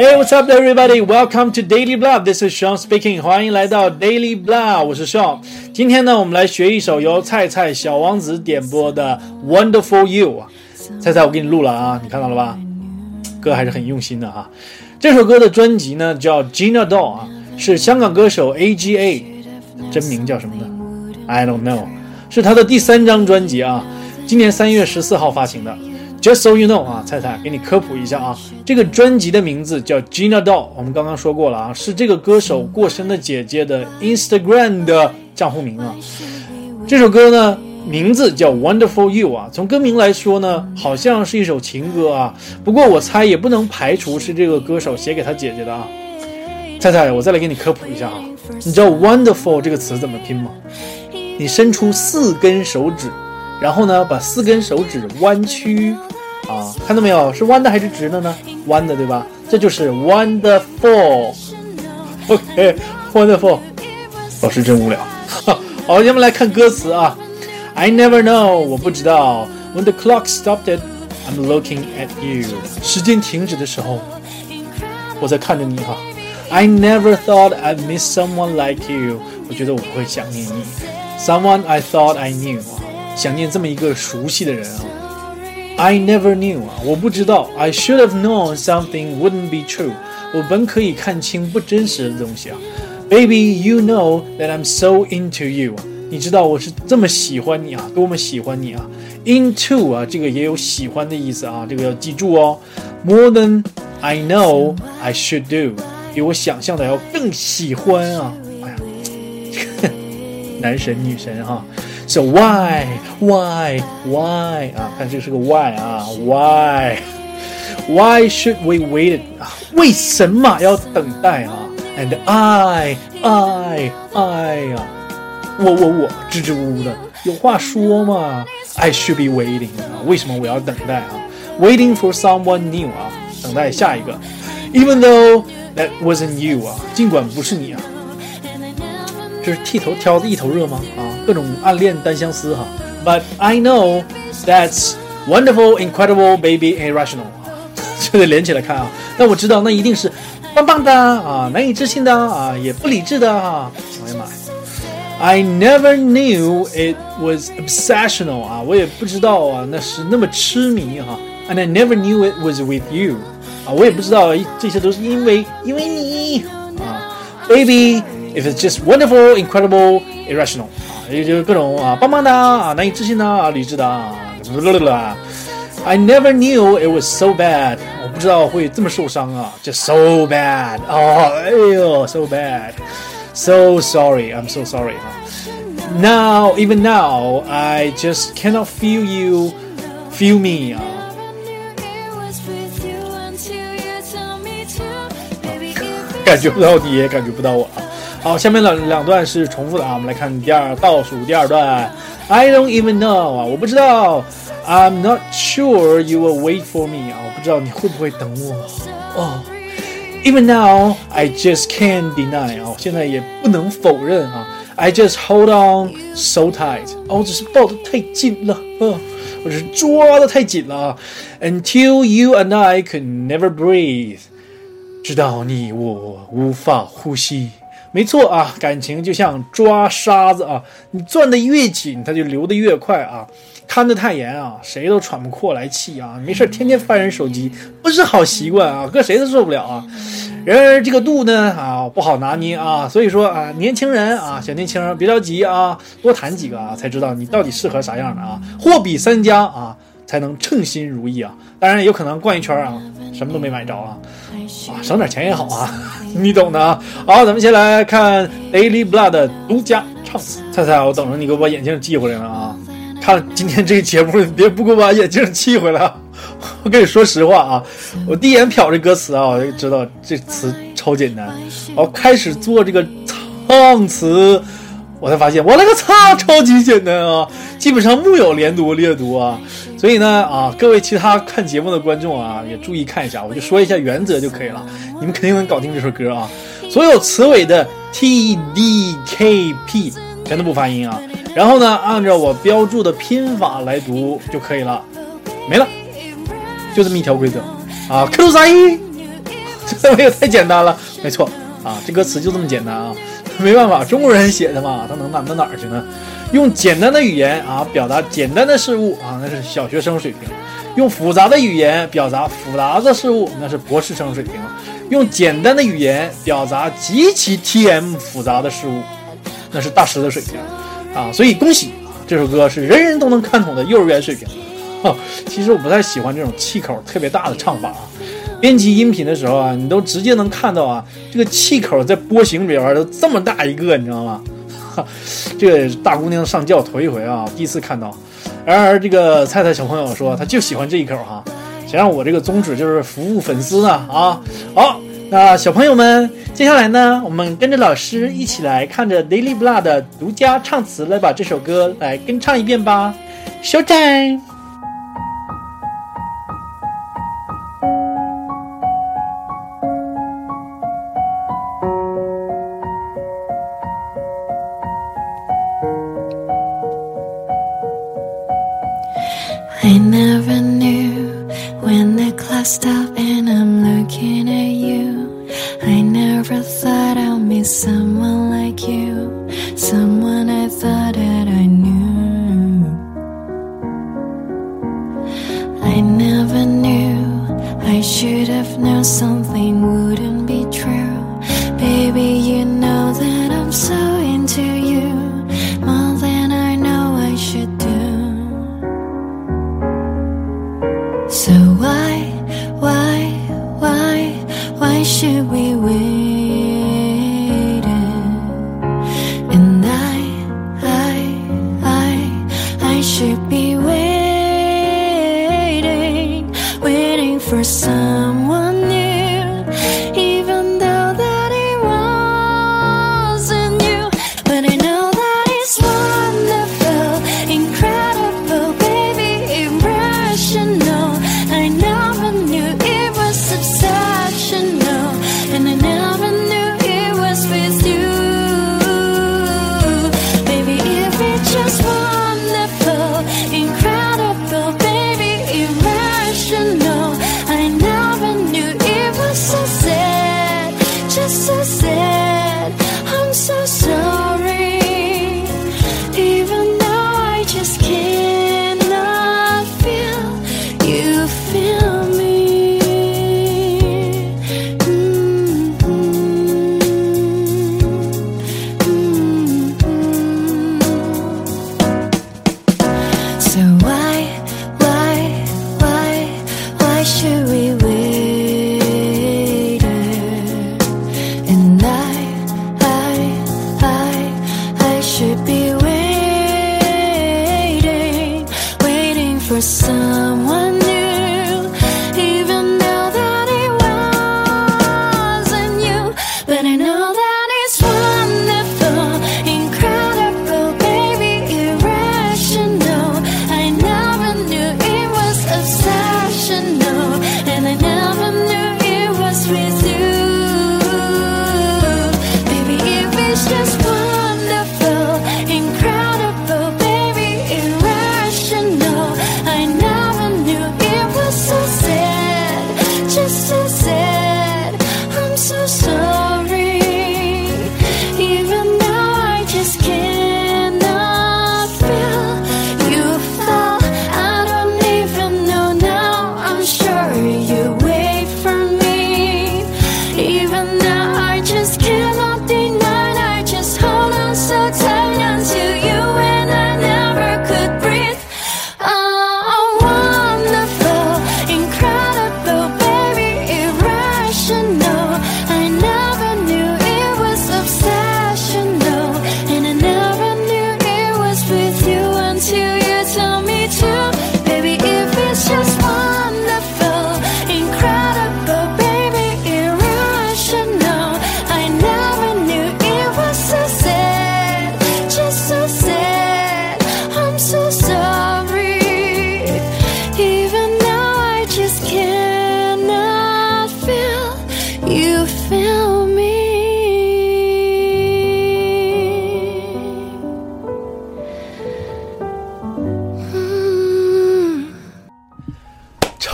Hey, what's up, everybody? Welcome to Daily Blah. This is Sean speaking. 欢迎来到 Daily Blah，我是 Sean。今天呢，我们来学一首由菜菜小王子点播的《Wonderful You》啊。菜菜，我给你录了啊，你看到了吧？歌还是很用心的哈。这首歌的专辑呢叫 Gina Doll 啊，是香港歌手 A.G.A，真名叫什么呢？I don't know，是他的第三张专辑啊，今年三月十四号发行的。Just so you know 啊，菜菜给你科普一下啊，这个专辑的名字叫 Gina Doll，我们刚刚说过了啊，是这个歌手过生的姐姐的 Instagram 的账户名啊。这首歌呢，名字叫 Wonderful You 啊，从歌名来说呢，好像是一首情歌啊。不过我猜也不能排除是这个歌手写给他姐姐的啊。菜菜，我再来给你科普一下啊，你知道 Wonderful 这个词怎么拼吗？你伸出四根手指。然后呢，把四根手指弯曲，啊，看到没有？是弯的还是直的呢？弯的，对吧？这就是 wonderful。OK，wonderful。老师真无聊。好，我们来看歌词啊。I never know，我不知道。When the clock stopped，I'm looking at you。时间停止的时候，我在看着你哈。I never thought I'd miss someone like you。我觉得我不会想念你。Someone I thought I knew。想念这么一个熟悉的人啊 ！I never knew 啊，我不知道。I should have known something wouldn't be true。我本可以看清不真实的东西啊！Baby, you know that I'm so into you。你知道我是这么喜欢你啊，多么喜欢你啊！Into 啊，这个也有喜欢的意思啊，这个要记住哦。More than I know I should do，比我想象的要更喜欢啊！哎呀，男神女神哈。 So why why why 啊？看这是个 why 啊？Why why should we wait 啊？为什么要等待啊？And I I I 啊，我我我支支吾吾的，有话说嘛？I should be waiting 啊？为什么我要等待啊？Waiting for someone new 啊？等待下一个，Even though that wasn't you 啊？尽管不是你啊？这是剃头挑的一头热吗？啊？ 各种暗恋单相思哈，But I know that's wonderful, incredible, baby, irrational 啊，这得连起来看啊。但我知道那一定是棒棒的啊，难以置信的啊，也不理智的哈。哎呀妈呀！I never knew it was obsessional 啊，我也不知道啊，那是那么痴迷哈。And I never knew it was with you 啊，我也不知道这些都是因为因为你啊，Baby, if it's just wonderful, incredible, irrational。 也就是各种啊，棒棒的啊，难以置信的啊，理智的啊，I never knew it was so bad，我不知道会这么受伤啊，just so bad，哦，哎呦，so bad，so sorry，I'm so sorry 啊。Now even now I just cannot feel you feel me 啊。感觉不到你，也感觉不到我啊。 好，下面两两段是重复的啊，我们来看第二倒数第二段。I don't even know 啊，我不知道。I'm not sure you will wait for me 啊，我不知道你会不会等我。哦，Even now I just can't deny 啊，我现在也不能否认啊。I just hold on so tight 啊，我只是抱得太紧了啊，我只是抓得太紧了。Until you and I could never breathe，直到你我无法呼吸。 没错啊，感情就像抓沙子啊，你攥得越紧，它就流得越快啊。看得太严啊，谁都喘不过来气啊。没事，天天翻人手机不是好习惯啊，搁谁都受不了啊。然而这个度呢啊，不好拿捏啊。所以说啊，年轻人啊，小年轻人别着急啊，多谈几个啊，才知道你到底适合啥样的啊。货比三家啊。才能称心如意啊！当然有可能逛一圈啊，什么都没买着啊，啊，省点钱也好啊，你懂的啊。好，咱们先来看 Daily Blood 的独家唱词。菜菜，我等着你给我把眼镜寄回来了啊！看今天这个节目，别不给我把眼镜寄回来啊！我跟你说实话啊，我第一眼瞟这歌词啊，我就知道这词超简单。我开始做这个唱词。我才发现，我那个擦，超级简单啊！基本上木有连读、略读啊。所以呢，啊，各位其他看节目的观众啊，也注意看一下，我就说一下原则就可以了。你们肯定能搞定这首歌啊！所有词尾的 t、d、k、p 全都不发音啊。然后呢，按照我标注的拼法来读就可以了。没了，就这么一条规则啊！克鲁萨伊，这没有太简单了。没错啊，这歌词就这么简单啊，没办法，中国人写的嘛，他能难到哪儿去呢？用简单的语言啊表达简单的事物啊，那是小学生水平；用复杂的语言表达复杂的事物，那是博士生水平；用简单的语言表达极其 TM 复杂的事物，那是大师的水平啊。所以恭喜啊，这首歌是人人都能看懂的幼儿园水平。哈，其实我不太喜欢这种气口特别大的唱法啊。编辑音频的时候啊，你都直接能看到啊，这个气口在波形里边都这么大一个，你知道吗？这个大姑娘上轿头一回啊，第一次看到。然而这个菜菜小朋友说，他就喜欢这一口哈。谁让我这个宗旨就是服务粉丝呢？啊，好，那小朋友们，接下来呢，我们跟着老师一起来看着 Daily Blood 的独家唱词来把这首歌来跟唱一遍吧。Showtime someone like you, someone I thought that I knew. I never knew I should have known something wouldn't be true. Baby, you know that I'm so into you, more than I know I should do. So why? first sun.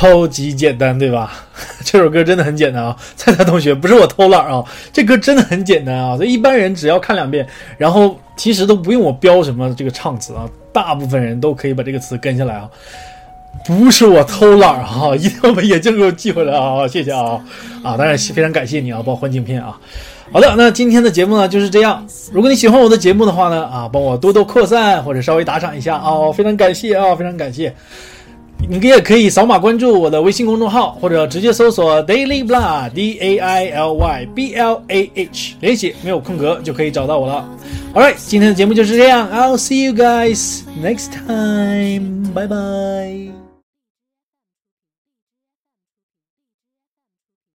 超级简单，对吧？这首歌真的很简单啊，菜菜同学不是我偷懒啊，这歌真的很简单啊，所以一般人只要看两遍，然后其实都不用我标什么这个唱词啊，大部分人都可以把这个词跟下来啊。不是我偷懒啊，一定要把眼镜给我寄回来啊！谢谢啊啊，当然非常感谢你啊，帮我换镜片啊。好的，那今天的节目呢就是这样。如果你喜欢我的节目的话呢啊，帮我多多扩散或者稍微打赏一下啊，非常感谢啊，非常感谢。你也可以扫码关注我的微信公众号，或者直接搜索 Daily Blah D A I L Y B L A H，连写没有空格就可以找到我了。Alright，今天的节目就是这样，I'll see you guys next time，拜拜。